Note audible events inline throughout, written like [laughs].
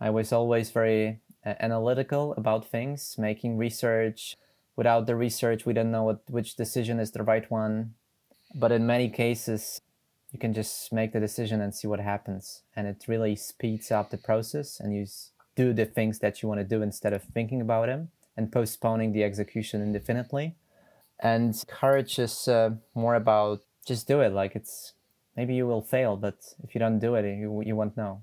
I was always very uh, analytical about things, making research. Without the research, we don't know what, which decision is the right one. But in many cases, you can just make the decision and see what happens. And it really speeds up the process and you do the things that you want to do instead of thinking about them and postponing the execution indefinitely. And courage is uh, more about just do it. Like it's maybe you will fail, but if you don't do it, you, you won't know.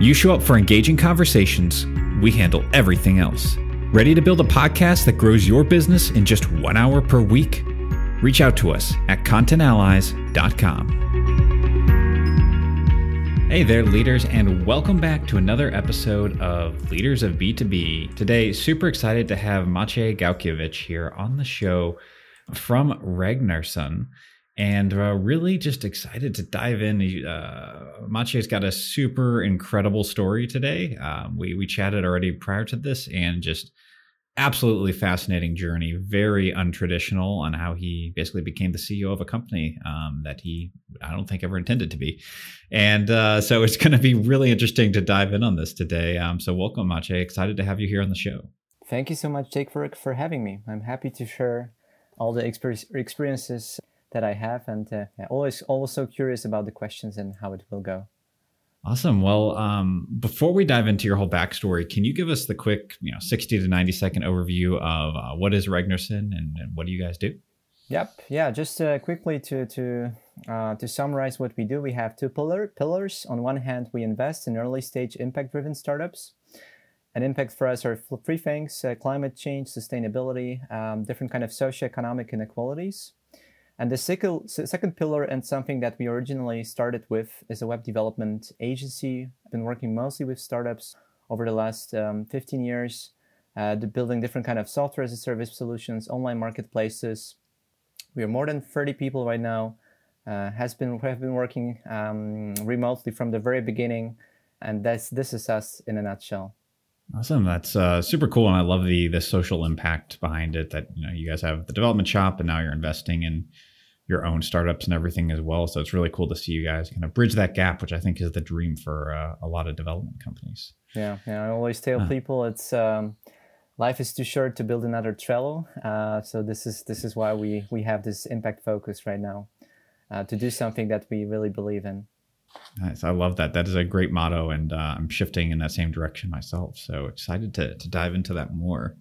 You show up for engaging conversations, we handle everything else. Ready to build a podcast that grows your business in just one hour per week? Reach out to us at contentallies.com. Hey there, leaders, and welcome back to another episode of Leaders of B2B. Today, super excited to have Maciej Gałkiewicz here on the show from Ragnarson and uh, really just excited to dive in. Uh, Maciej's got a super incredible story today. Um, we we chatted already prior to this, and just absolutely fascinating journey. Very untraditional on how he basically became the CEO of a company um, that he I don't think ever intended to be, and uh, so it's going to be really interesting to dive in on this today. Um, so welcome, Maciej. Excited to have you here on the show. Thank you so much, Jake, for for having me. I'm happy to share all the experiences that I have, and uh, yeah, always so curious about the questions and how it will go. Awesome. Well, um, before we dive into your whole backstory, can you give us the quick, you know, sixty to ninety second overview of uh, what is Ragnarson and, and, what do you guys do? Yep. Yeah. Just uh, quickly to to uh, to summarize what we do, we have two pillar pillars. On one hand, we invest in early stage impact driven startups. And impact for us are three things: uh, climate change, sustainability, um, different kind of socioeconomic inequalities. And the second pillar, and something that we originally started with, is a web development agency. I've been working mostly with startups over the last um, 15 years, uh, building different kind of software as a service solutions, online marketplaces. We are more than 30 people right now. Uh, has been [laughs] have been working um, remotely from the very beginning, and this this is us in a nutshell. Awesome. That's uh, super cool, and I love the the social impact behind it. That you know, you guys have the development shop, and now you're investing in your own startups and everything as well. So it's really cool to see you guys kind of bridge that gap, which I think is the dream for uh, a lot of development companies. Yeah, yeah. I always tell uh. people it's um, life is too short to build another Trello. Uh, so this is this is why we we have this impact focus right now uh, to do something that we really believe in. Nice. I love that. That is a great motto, and uh, I'm shifting in that same direction myself. So excited to to dive into that more.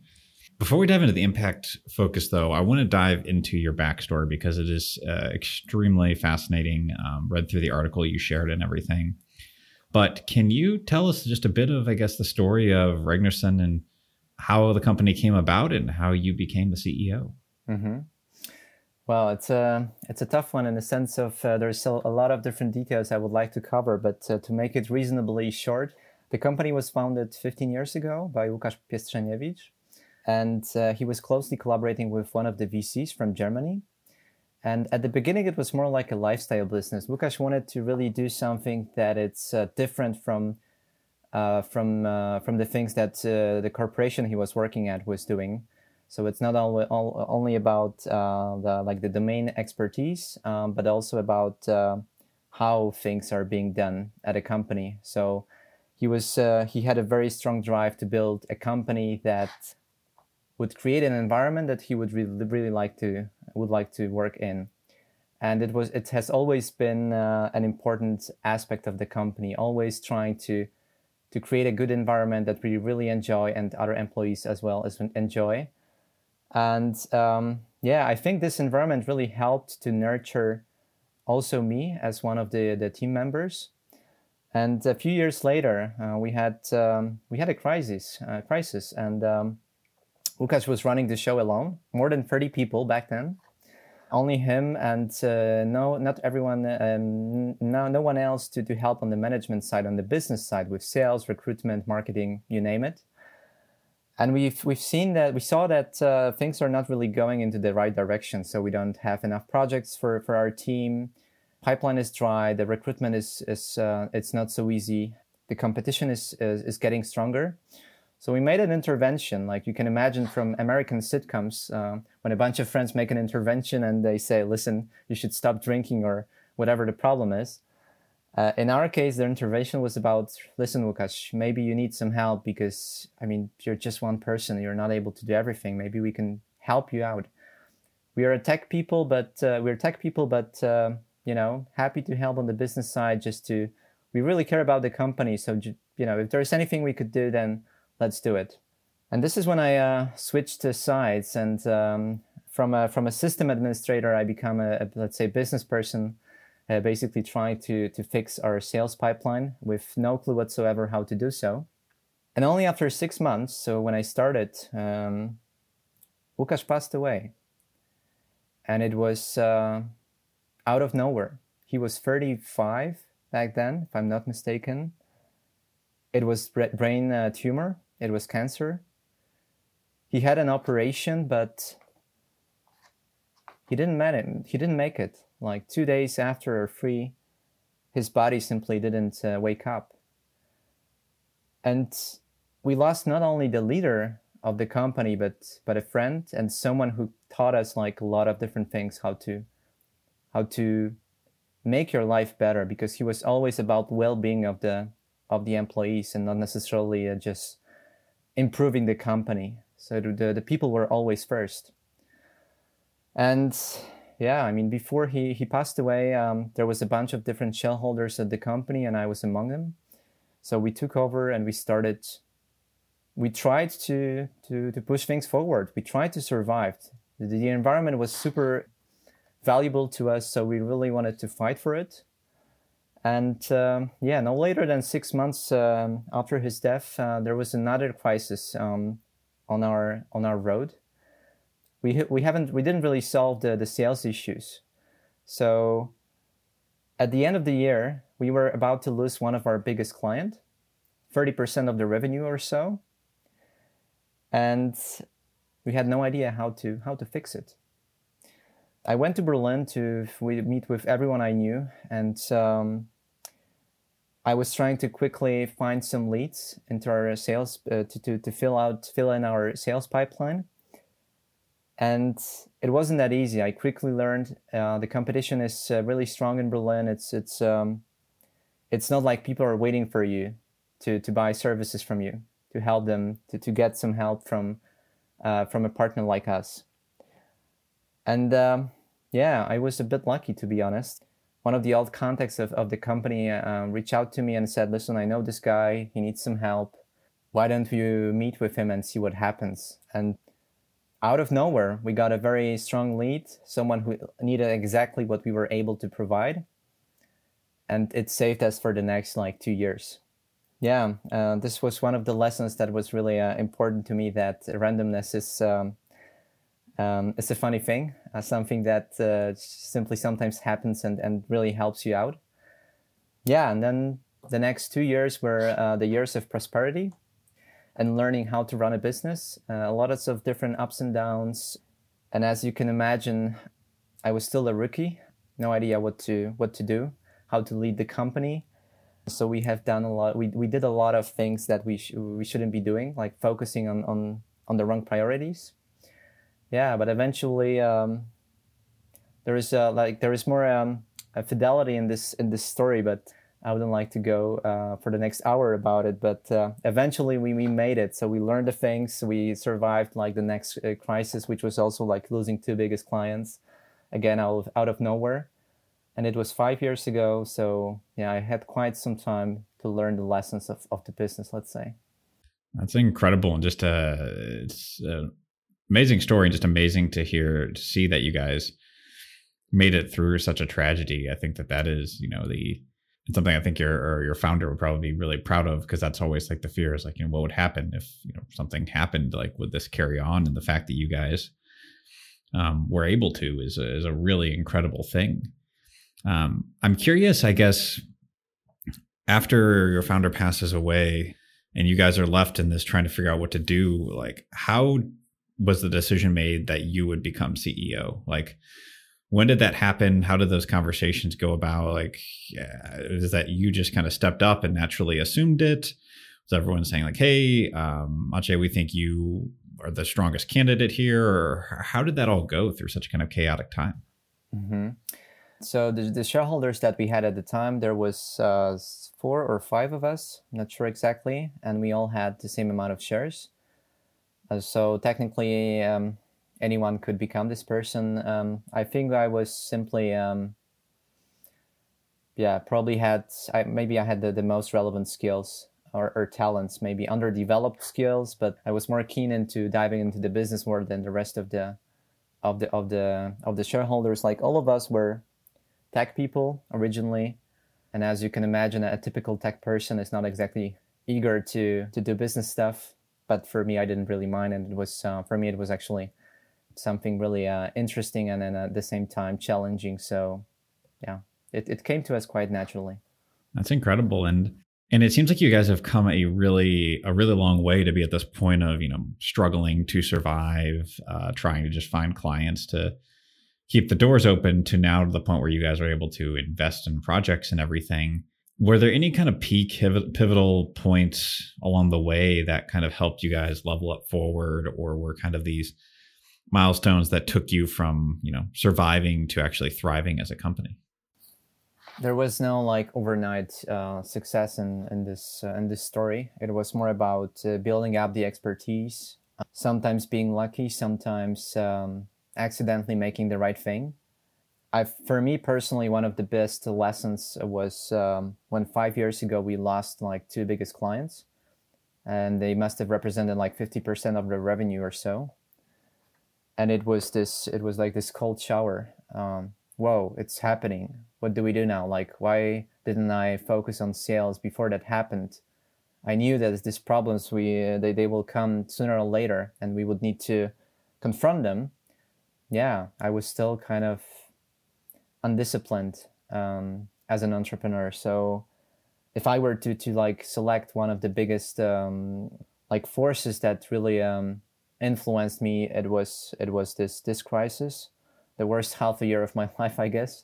Before we dive into the impact focus, though, I want to dive into your backstory because it is uh, extremely fascinating. Um, read through the article you shared and everything. But can you tell us just a bit of, I guess, the story of Ragnarson and how the company came about and how you became the CEO? Mm-hmm. Well, it's a it's a tough one in the sense of uh, there's a lot of different details I would like to cover, but uh, to make it reasonably short, the company was founded 15 years ago by Łukasz Piestrzeniewicz, and uh, he was closely collaborating with one of the VCs from Germany. And at the beginning, it was more like a lifestyle business. Łukasz wanted to really do something that it's uh, different from uh, from uh, from the things that uh, the corporation he was working at was doing. So it's not all, all, only about uh, the like the domain expertise, um, but also about how things are being done at a company. So he was he had a very strong drive to build a company that would create an environment that he would really, really like to would like to work in. And it was it has always been uh, an important aspect of the company always trying to to create a good environment that we really enjoy and other employees as well as enjoy. And um, yeah i think this environment really helped to nurture also me as one of the the team members. And a few years later uh, we had um, we had a crisis uh, crisis. And um, Łukasz was running the show alone, more than 30 people back then. only him and uh, no not everyone um, no no one else to, to help on the management side on the business side with sales recruitment marketing you name it. And we've we've seen that we saw that uh, things are not really going into the right direction so we don't have enough projects for for our team. Pipeline is dry the recruitment is is uh, it's not so easy. The competition is, is is getting stronger so we made an intervention, like you can imagine from American sitcoms, uh, when a bunch of friends make an intervention and they say, "Listen, you should stop drinking," or whatever the problem is. Uh, in our case, the intervention was about, "Listen, Łukasz, maybe you need some help because I mean you're just one person, you're not able to do everything. Maybe we can help you out. We are tech people, but uh, we're tech people, but uh, you know, happy to help on the business side. Just to, we really care about the company. So you know, if there's anything we could do, then." Let's do it. And this is when I uh, switched to sides, and um, from a from a system administrator, I become a, a let's say business person, uh, basically trying to to fix our sales pipeline with no clue whatsoever how to do so. And only after six months, so when I started, um, passed away, and it was uh, out of nowhere. He was 35 back then, if I'm not mistaken. It was brain uh, tumor it was cancer. He had an operation, but he didn't make it. He didn't make it. Like two days after or three, his body simply didn't uh, wake up. And we lost not only the leader of the company, but but a friend and someone who taught us like a lot of different things how to how to make your life better because he was always about well-being of the of the employees and not necessarily uh, just improving the company. So the, the people were always first. And yeah, I mean, before he, he passed away, um, there was a bunch of different shareholders at the company, and I was among them. So we took over and we started. We tried to to to push things forward. We tried to survive. The, the environment was super valuable to us, so we really wanted to fight for it. And um, yeah, no later than six months um, after his death, uh, there was another crisis um, on our on our road. We we haven't we didn't really solve the the sales issues. So at the end of the year, we were about to lose one of our biggest client, thirty percent of the revenue or so, and we had no idea how to how to fix it. I went to Berlin to meet with everyone I knew, and um, I was trying to quickly find some leads into our sales uh, to, to to fill out fill in our sales pipeline, and it wasn't that easy. I quickly learned uh, the competition is uh, really strong in Berlin. It's it's um, it's not like people are waiting for you to to buy services from you to help them to, to get some help from uh, from a partner like us. And um, yeah, I was a bit lucky to be honest. One of the old contacts of, of the company uh, reached out to me and said, Listen, I know this guy, he needs some help. Why don't you meet with him and see what happens? And out of nowhere, we got a very strong lead, someone who needed exactly what we were able to provide. And it saved us for the next like two years. Yeah, uh, this was one of the lessons that was really uh, important to me that randomness is um, um, it's a funny thing, uh, something that uh, simply sometimes happens and, and really helps you out. Yeah, and then the next two years were uh, the years of prosperity and learning how to run a business. Uh, a lot of different ups and downs, and as you can imagine, I was still a rookie, no idea what to what to do, how to lead the company. So we have done a lot. We, we did a lot of things that we sh- we shouldn't be doing, like focusing on on on the wrong priorities yeah but eventually um, there is uh, like there is more um, fidelity in this in this story but i wouldn't like to go uh, for the next hour about it. But uh, eventually we, we made it. So we learned the things. We survived like the next uh, crisis which was also like losing two biggest clients again out of, out of nowhere. And it was five years ago. So yeah i had quite some time to learn the lessons of, of the business let's say. That's incredible. And just uh it's uh, amazing story and just amazing to hear to see that you guys made it through such a tragedy. I think that that is, you know, the something I think your your founder would probably be really proud of because that's always like the fear is like, you know, what would happen if, you know, something happened? Like, would this carry on? And the fact that you guys um, were able to is a, is a really incredible thing. Um, I'm curious, I guess, after your founder passes away and you guys are left in this trying to figure out what to do, like how was the decision made that you would become CEO? Like, when did that happen? How did those conversations go about? Like, yeah, is that you just kind of stepped up and naturally assumed it? Was everyone saying like, "Hey, um, we think you are the strongest candidate here," or how did that all go through such a kind of chaotic time? Mm-hmm. So the, the, shareholders that we had at the time, there was uh, four or five of us, not sure exactly, and we all had the same amount of shares. Uh, so technically, um, anyone could become this person. Um, I think I was simply, um, yeah, probably had I, maybe I had the, the most relevant skills or, or, talents, maybe underdeveloped skills, but I was more keen into diving into the business more than the rest of the of the of the of the shareholders. Like all of us were tech people originally, and as you can imagine, a typical tech person is not exactly eager to to do business stuff. But for me, I didn't really mind, and it was uh, for me it was actually something really uh, interesting and then at the same time challenging. So, yeah, it, it came to us quite naturally. That's incredible, and and it seems like you guys have come a really a really long way to be at this point of you know struggling to survive, uh, trying to just find clients to keep the doors open to now to the point where you guys are able to invest in projects and everything. Were there any kind of peak pivotal points along the way that kind of helped you guys level up forward, or were kind of these milestones that took you from you know surviving to actually thriving as a company? There was no like overnight uh, success in, in this uh, in this story. It was more about uh, building up the expertise sometimes being lucky sometimes um, accidentally making the right thing I, for me personally one of the best lessons was um, when five years ago we lost like two biggest clients and they must have represented like 50% of the revenue or so. And it was this it was like this cold shower um, whoa it's happening. What do we do now? Like why didn't i focus on sales before that happened? I knew that these problems we uh, they, they will come sooner or later and we would need to confront them. Yeah i was still kind of undisciplined um, as an entrepreneur. So if i were to to like select one of the biggest um, like forces that really um, influenced me it was it was this this crisis the worst half a year of [laughs] my life i guess.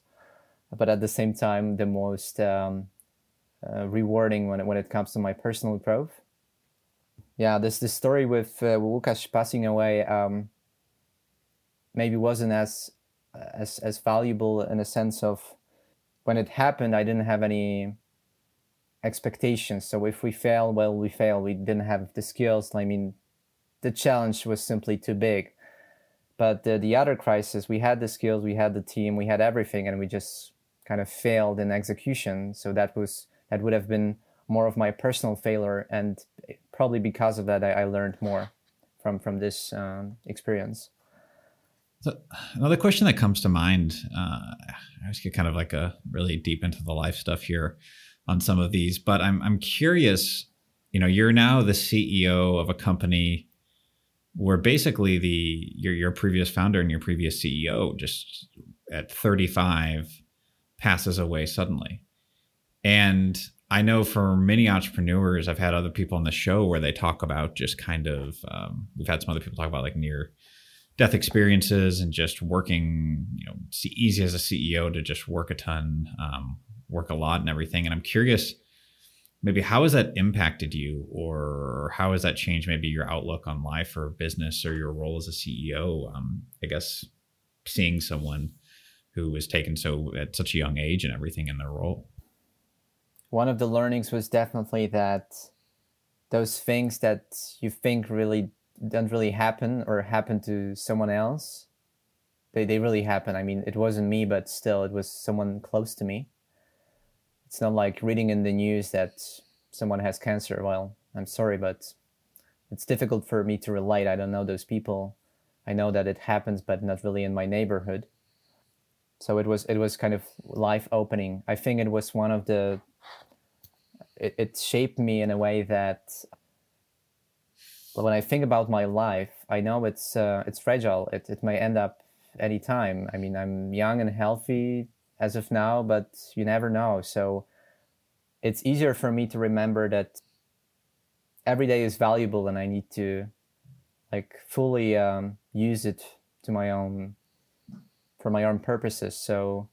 But at the same time the most um, uh, rewarding when it, when it comes to my personal growth. Yeah this this story with uh, passing away um, maybe wasn't as as as valuable in a sense of when it happened i didn't have any expectations so if we fail well we fail we didn't have the skills i mean the challenge was simply too big. But the, the other crisis, we had the skills, we had the team, we had everything, and we just kind of failed in execution. So that was that would have been more of my personal failure, and probably because of that, I, I learned more from from this um, experience. So another question that comes to mind, uh, I just get kind of like a really deep into the life stuff here on some of these, but I'm I'm curious. You know, you're now the CEO of a company where basically the your your previous founder and your previous CEO just at 35 passes away suddenly. And I know for many entrepreneurs, I've had other people on the show where they talk about just kind of um, we've had some other people talk about like near death experiences and just working, you know, it's easy as a CEO to just work a ton, um, work a lot and everything. And I'm curious maybe how has that impacted you or how has that changed maybe your outlook on life or business or your role as a ceo um, i guess seeing someone who was taken so at such a young age and everything in their role one of the learnings was definitely that those things that you think really don't really happen or happen to someone else they, they really happen i mean it wasn't me but still it was someone close to me it's not like reading in the news that someone has cancer. Well, I'm sorry, but it's difficult for me to relate. I don't know those people. I know that it happens, but not really in my neighborhood. So it was it was kind of life opening. I think it was one of the. It, it shaped me in a way that. When I think about my life, I know it's uh, it's fragile. It it may end up any time. I mean, I'm young and healthy as of now, but you never know. So it's easier for me to remember that every day is valuable and I need to like fully um, use it to my own for my own purposes. So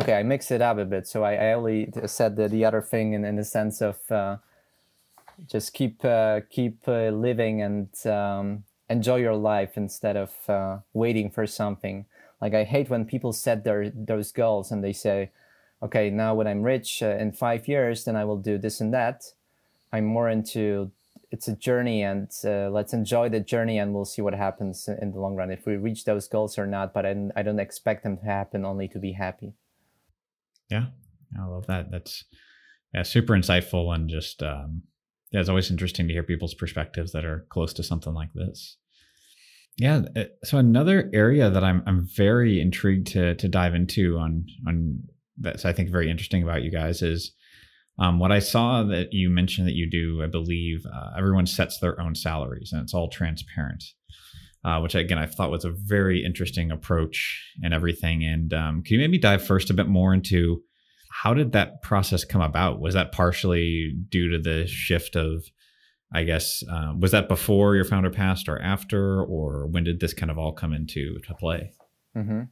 okay, I mixed it up a bit. So I, I only said the, the other thing in, in the sense of uh, just keep uh, keep uh, living and um, enjoy your life instead of uh, waiting for something. Like I hate when people set their those goals and they say, "Okay, now when I'm rich uh, in five years, then I will do this and that." I'm more into it's a journey, and uh, let's enjoy the journey, and we'll see what happens in the long run if we reach those goals or not. But I don't, I don't expect them to happen only to be happy. Yeah, I love that. That's yeah, super insightful and just um, yeah, it's always interesting to hear people's perspectives that are close to something like this. Yeah, uh, so another area that I'm I'm very intrigued to to dive into on on that's I think very interesting about you guys is um, what I saw that you mentioned that you do. I believe uh, everyone sets their own salaries and it's all transparent. Uh, which again I thought was a very interesting approach and everything. And um, can you maybe dive first a bit more into how did that process come about? Was that partially due to the shift of, I guess, uh, was that before your founder passed or after, or when did this kind of all come into to play? Mm-hmm.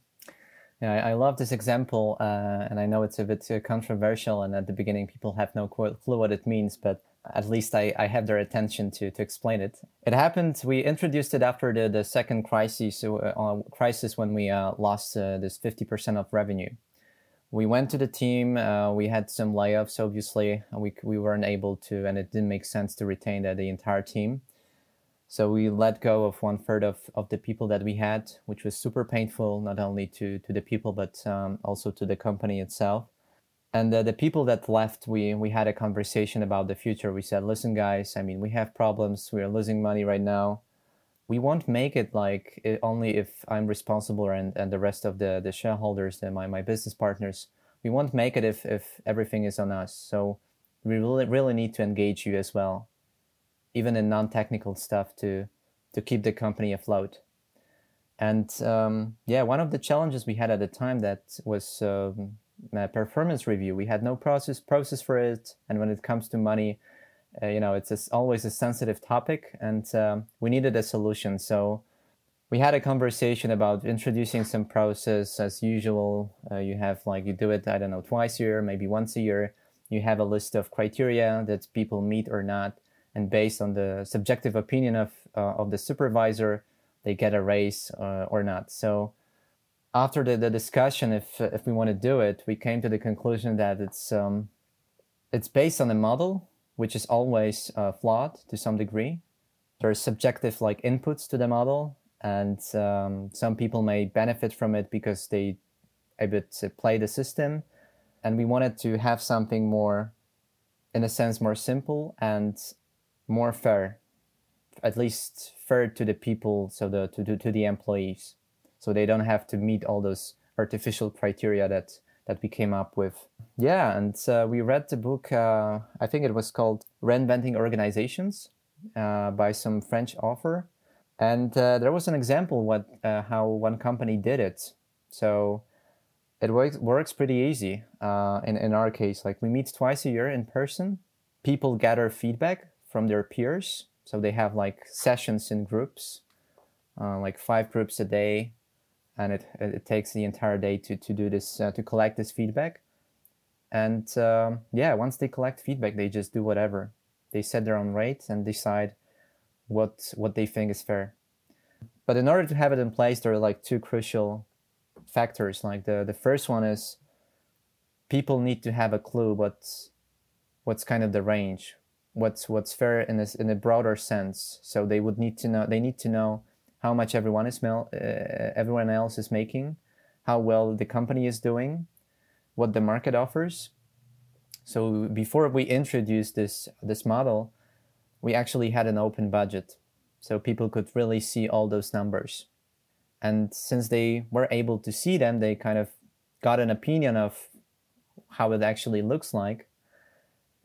Yeah, I, I, love this example, uh, and I know it's a bit uh, controversial, and at the beginning people have no clue what it means, but at least I, I have their attention to, to explain it. It happened, we introduced it after the, the second crisis, uh, crisis when we uh, lost uh, this 50% of revenue we went to the team. Uh, we had some layoffs, obviously. We, we weren't able to, and it didn't make sense to retain the, entire team. So we let go of one third of, of the people that we had, which was super painful, not only to, to the people, but um, also to the company itself. And uh, the people that left, we, we had a conversation about the future. We said, listen, guys, I mean, we have problems. We are losing money right now we won't make it like it only if I'm responsible and, and the rest of the, the shareholders, the, my, my business partners. We won't make it if, if everything is on us. So we really, really need to engage you as well, even in non-technical stuff to, to keep the company afloat. And um, yeah, one of the challenges we had at the time that was um, performance review. We had no process process for it, and when it comes to money, uh, you know, it's a, always a sensitive topic, and um, we needed a solution. So we had a conversation about introducing some process as usual. Uh, you have like you do it, I don't know, twice a year, maybe once a year. You have a list of criteria that people meet or not, and based on the subjective opinion of uh, of the supervisor, they get a raise uh, or not. So after the, the discussion, if if we want to do it, we came to the conclusion that it's um, it's based on a model which is always uh, flawed to some degree. There are subjective like inputs to the model, and um, some people may benefit from it because they a bit play the system. And we wanted to have something more, in a sense, more simple and more fair, at least fair to the people, so the to, to, to the employees, so they don't have to meet all those artificial criteria that that we came up with. Yeah, and uh, we read the book, uh, I think it was called Reinventing Organizations uh, by some French author. And uh, there was an example what uh, how one company did it. So it works, works pretty easy uh, in, in our case. Like we meet twice a year in person. People gather feedback from their peers. So they have like sessions in groups, like five groups a day and it, it takes the entire day to, to do this uh, to collect this feedback. And um, yeah once they collect feedback they just do whatever. They set their own rate and decide what what they think is fair. But in order to have it in place there are like two crucial factors. Like the the first one is people need to have a clue what's what's kind of the range what's what's fair in this in a broader sense. So they would need to know they need to know how much everyone is uh, everyone else is making, how well the company is doing, what the market offers. So before we introduced this this model, we actually had an open budget, so people could really see all those numbers. And since they were able to see them, they kind of got an opinion of how it actually looks like.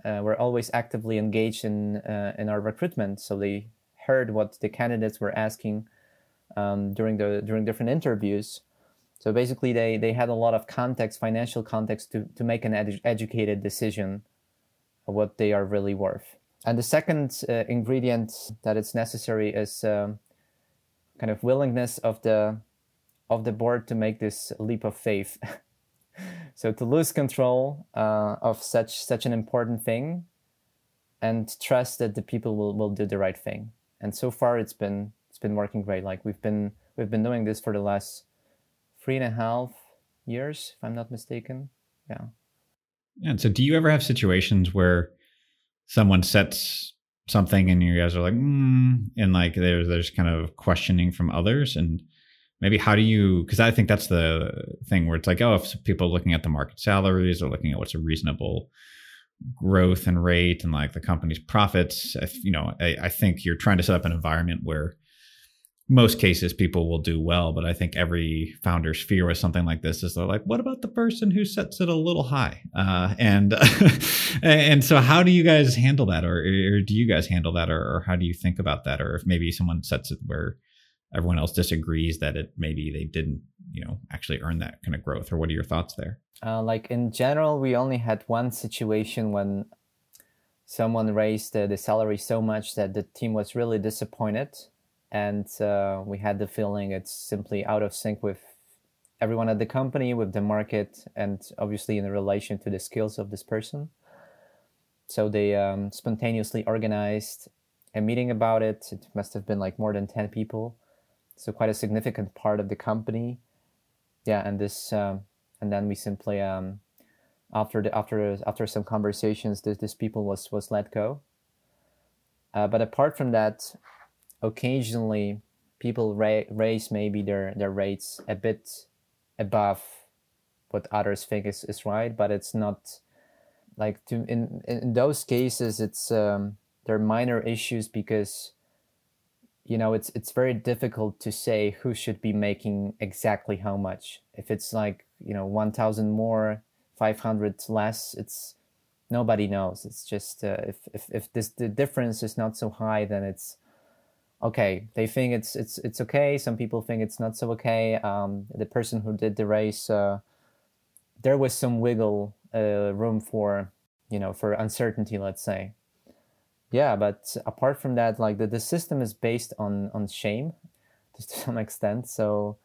Uh, we're always actively engaged in uh, in our recruitment, so they heard what the candidates were asking um, during the during different interviews. So basically, they they had a lot of context, financial context, to to make an edu- educated decision of what they are really worth. And the second uh, ingredient that it's necessary is um, kind of willingness of the of the board to make this leap of faith. [laughs] so to lose control uh, of such such an important thing and trust that the people will, will do the right thing and so far it's been it's been working great. Like we've been we've been doing this for the last three and a half years if i'm not mistaken. Yeah. And so do you ever have situations where someone sets something and you guys are like mm, and like there's there's kind of questioning from others? And maybe how do you because i think that's the thing where it's like oh if people are looking at the market salaries or looking at what's a reasonable growth and rate and like the company's profits if, you know I, I think you're trying to set up an environment where most cases people will do well but i think every founder's fear with something like this is they're like what about the person who sets it a little high? Uh, and [laughs] and so how do you guys handle that? Or, or do you guys handle that? Or, or, how do you think about that? Or if maybe someone sets it where everyone else disagrees that it maybe they didn't you know actually earn that kind of growth? Or what are your thoughts there? Uh, like in general we only had one situation when someone raised the, the salary so much that the team was really disappointed and uh, we had the feeling it's simply out of sync with everyone at the company with the market and obviously in relation to the skills of this person. So they um, spontaneously organized a meeting about it. It must have been like more than 10 people. So quite a significant part of the company. Yeah and this um, and then we simply um, after the after after some conversations this this people was was let go. Uh, but apart from that occasionally people ra- raise maybe their their rates a bit above what others think is, is right but it's not like to in in those cases it's um, they're minor issues because you know it's it's very difficult to say who should be making exactly how much. If it's like you know 1000 more 500 less it's nobody knows. It's just uh, if, if if this the difference is not so high then it's okay they think it's it's it's okay. Some people think it's not so okay. Um, the person who did the race uh, there was some wiggle uh, room for you know for uncertainty let's say. Yeah but apart from that like the, the system is based on on shame [laughs] to some extent. So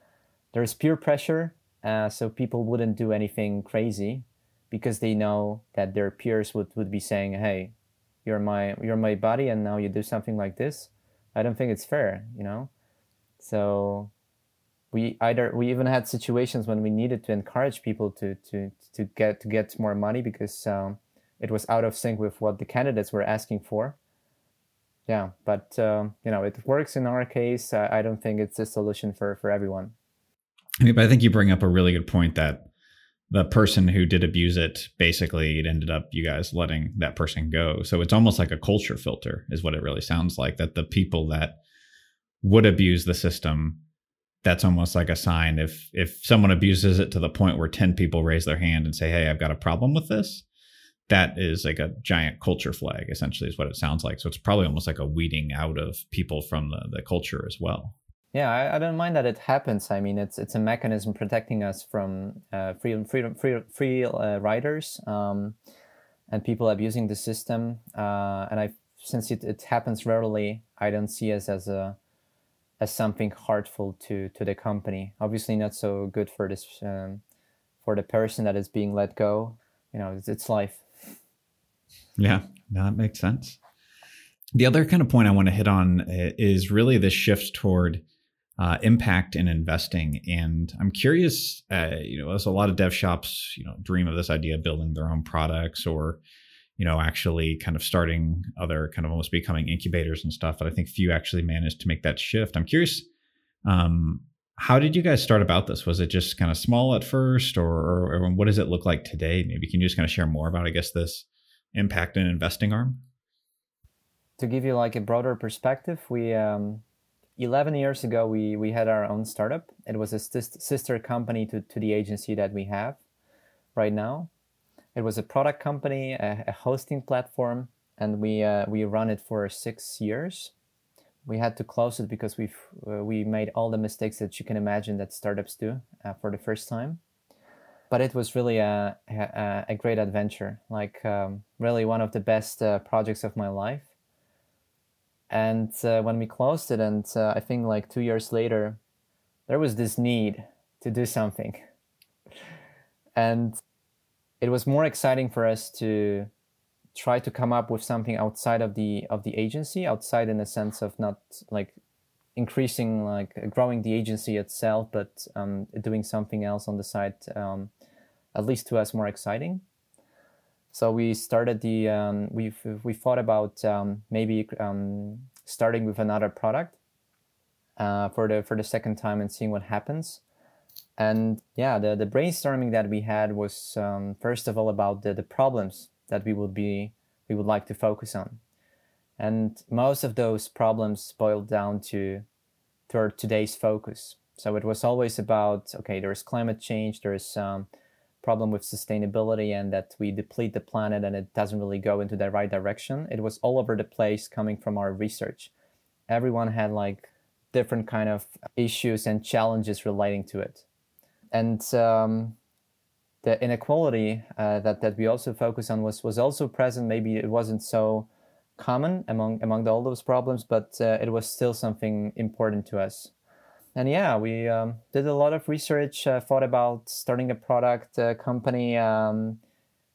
there's peer pressure uh, so people wouldn't do anything crazy because they know that their peers would, would be saying hey you're my you're my buddy and now you do something like this i don't think it's fair you know so we either we even had situations when we needed to encourage people to to to get to get more money because um, it was out of sync with what the candidates were asking for. Yeah, but um, you know, it works in our case. I, I don't think it's a solution for for everyone. But I think you bring up a really good point that the person who did abuse it basically it ended up you guys letting that person go. So it's almost like a culture filter is what it really sounds like that the people that would abuse the system that's almost like a sign if if someone abuses it to the point where 10 people raise their hand and say hey i've got a problem with this that is like a giant culture flag essentially is what it sounds like. So it's probably almost like a weeding out of people from the, the culture as well yeah I, I don't mind that it happens. I mean it's it's a mechanism protecting us from uh, free free free, free uh, riders um, and people abusing the system. Uh, and i since it, it happens rarely i don't see us as a as something hurtful to to the company. Obviously not so good for this um, for the person that is being let go. You know it's, it's life. Yeah, no, that makes sense. The other kind of point I want to hit on uh, is really the shift toward uh, impact in investing. And I'm curious, uh, you know, as a lot of dev shops, you know, dream of this idea of building their own products or, you know, actually kind of starting other kind of almost becoming incubators and stuff. But I think few actually managed to make that shift. I'm curious, um, how did you guys start about this? Was it just kind of small at first, or, or, or what does it look like today? Maybe can you just kind of share more about, I guess, this impact and investing arm? To give you like a broader perspective, we um, 11 years ago we we had our own startup. It was a sister company to to the agency that we have right now. It was a product company, a, a hosting platform, and we uh, we run it for six years. we had to close it because we uh, we made all the mistakes that you can imagine that startups do uh, for the first time. But it was really a a, a great adventure, like um, really one of the best uh, projects of my life. And uh, when we closed it, and uh, I think like two years later, there was this need to do something, and it was more exciting for us to try to come up with something outside of the of the agency outside in the sense of not like increasing like growing the agency itself but um, doing something else on the side um, at least to us more exciting so we started the um, we we thought about um, maybe um, starting with another product uh, for the for the second time and seeing what happens. And yeah the, the brainstorming that we had was um, first of all about the, the problems that we would be we would like to focus on. And most of those problems boiled down to to today's focus. So it was always about okay there's climate change there's um, problem with sustainability and that we deplete the planet and it doesn't really go into the right direction it was all over the place coming from our research everyone had like different kind of issues and challenges relating to it and um, the inequality uh, that that we also focus on was was also present. Maybe it wasn't so common among among all those problems, but uh, it was still something important to us. And yeah, we um, did a lot of research, uh, thought about starting a product uh, company. Um,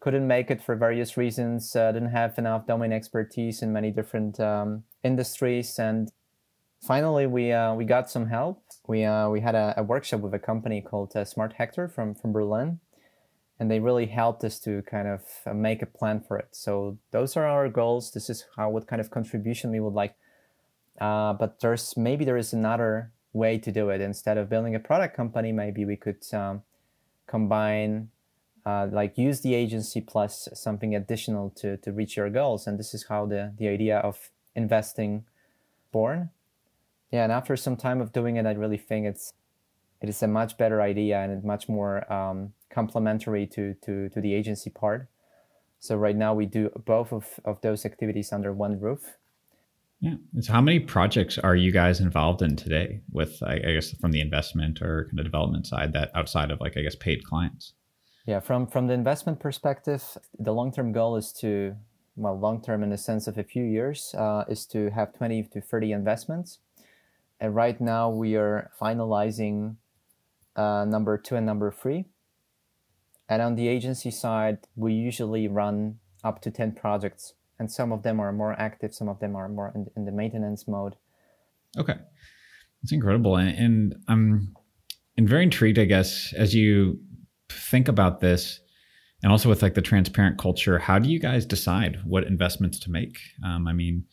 couldn't make it for various reasons. Uh, didn't have enough domain expertise in many different um, industries, and finally we uh, we got some help. We we had a, a, workshop with a company called Smart Hector from from Berlin and they really helped us to kind of uh, make a plan for it. So those are our goals. This is how what kind of contribution we would like. Uh, but there's maybe there is another way to do it. Instead of building a product company, maybe we could um, combine, uh, like use the agency plus something additional to to reach your goals. And this is how the the idea of investing born. Yeah, and after some time of doing it, I really think it's it is a much better idea and much more um, complementary to, to, to the agency part. So right now we do both of, of those activities under one roof. Yeah. So how many projects are you guys involved in today with, I, guess, from the investment or kind of development side that outside of like, I guess, paid clients? Yeah. From, from the investment perspective, the long-term goal is to, well, long-term in the sense of a few years, uh, is to have 20 to 30 investments. And right now we are finalizing uh, number two and number three. And on the agency side, we usually run up to 10 projects, and some of them are more active, some of them are more in, in the maintenance mode. Okay. it's incredible. And, and I'm and very intrigued, I guess, as you think about this and also with like the transparent culture, how do you guys decide what investments to make? Um, I mean,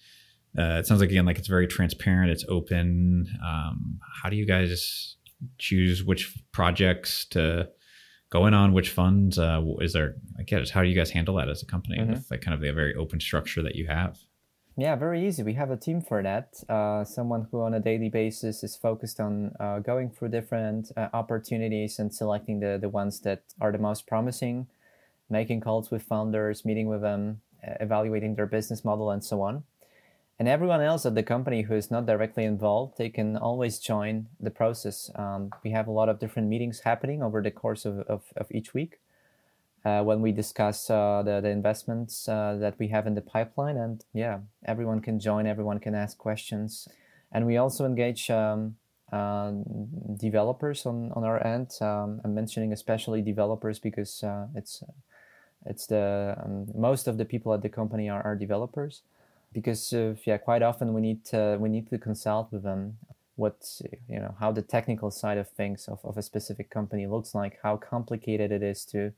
uh, it sounds like again, like it's very transparent, it's open. Um, how do you guys choose which projects to go in on, which funds? Uh, is there, I guess, how do you guys handle that as a company mm-hmm. with like kind of the very open structure that you have? Yeah, very easy. We have a team for that. Uh, someone who on a daily basis is focused on uh, going through different uh, opportunities and selecting the, the ones that are the most promising, making calls with founders, meeting with them, evaluating their business model, and so on. And everyone else at the company who is not directly involved, they can always join the process. Um, we have a lot of different meetings happening over the course of, of, of each week uh, when we discuss uh, the, the investments uh, that we have in the pipeline. And yeah, everyone can join, everyone can ask questions. And we also engage um, uh, developers on, on our end. Um, I'm mentioning especially developers because uh, it's it's the um, most of the people at the company are, are developers because of, yeah, quite often we need to we need to consult with them what you know how the technical side of things of, of a specific company looks like, how complicated it is to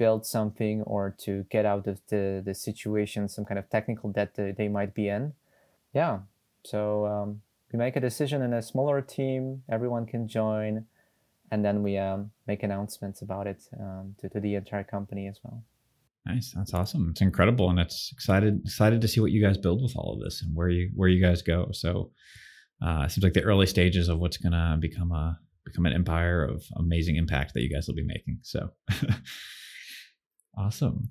build something or to get out of the, the situation, some kind of technical debt that they might be in. Yeah. So um, we make a decision in a smaller team, everyone can join, and then we um, make announcements about it um, to, to the entire company as well. Nice. That's awesome. It's incredible. And it's excited, excited to see what you guys build with all of this and where you, where you guys go. So, uh, it seems like the early stages of what's going to become a, become an empire of amazing impact that you guys will be making. So [laughs] awesome.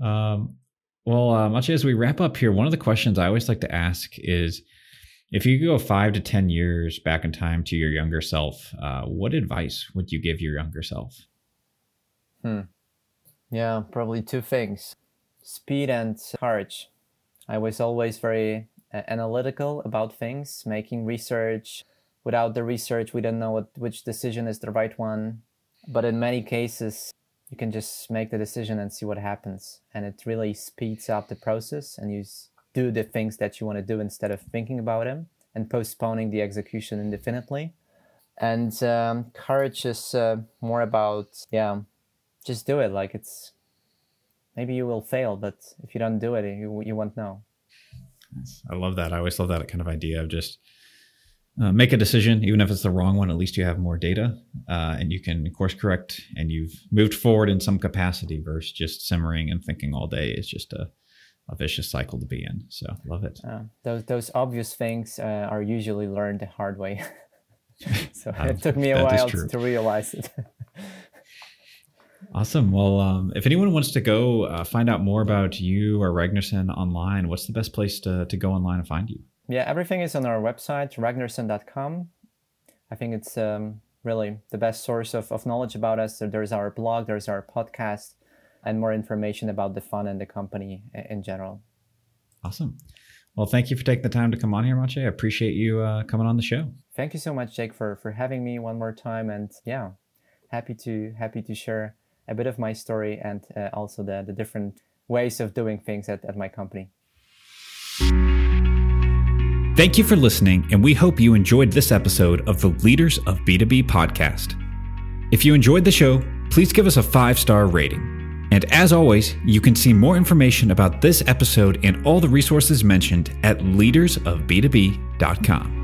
Um, well, much as we wrap up here, one of the questions I always like to ask is, If you go five to 10 years back in time to your younger self, uh, what advice would you give your younger self? Hmm. Yeah, probably two things speed and courage. I was always very uh, analytical about things, making research. Without the research, we don't know what, which decision is the right one. But in many cases, you can just make the decision and see what happens. And it really speeds up the process and you do the things that you want to do instead of thinking about them and postponing the execution indefinitely. And um, courage is uh, more about, yeah, just do it. Like it's maybe you will fail, but if you don't do it, you, you won't know. I love that. I always love that kind of idea of just uh, make a decision, even if it's the wrong one. At least you have more data, uh, and you can course correct, and you've moved forward in some capacity. Versus just simmering and thinking all day is just a, a vicious cycle to be in. So love it. Uh, those those obvious things uh, are usually learned the hard way. [laughs] so [laughs] it took me a while to realize it. [laughs] Awesome. Well, um, if anyone wants to go uh, find out more about you or Ragnarson online, what's the best place to, to go online and find you? Yeah, everything is on our website, ragnarson.com. I think it's um, really the best source of, of knowledge about us. So there's our blog, there's our podcast, and more information about the fund and the company in general. Awesome. Well, thank you for taking the time to come on here, Maciej. I appreciate you uh, coming on the show. Thank you so much, Jake, for for having me one more time. And yeah, happy to happy to share a bit of my story and uh, also the, the different ways of doing things at, at my company. Thank you for listening, and we hope you enjoyed this episode of the Leaders of B2B podcast. If you enjoyed the show, please give us a five star rating. And as always, you can see more information about this episode and all the resources mentioned at leadersofb2b.com.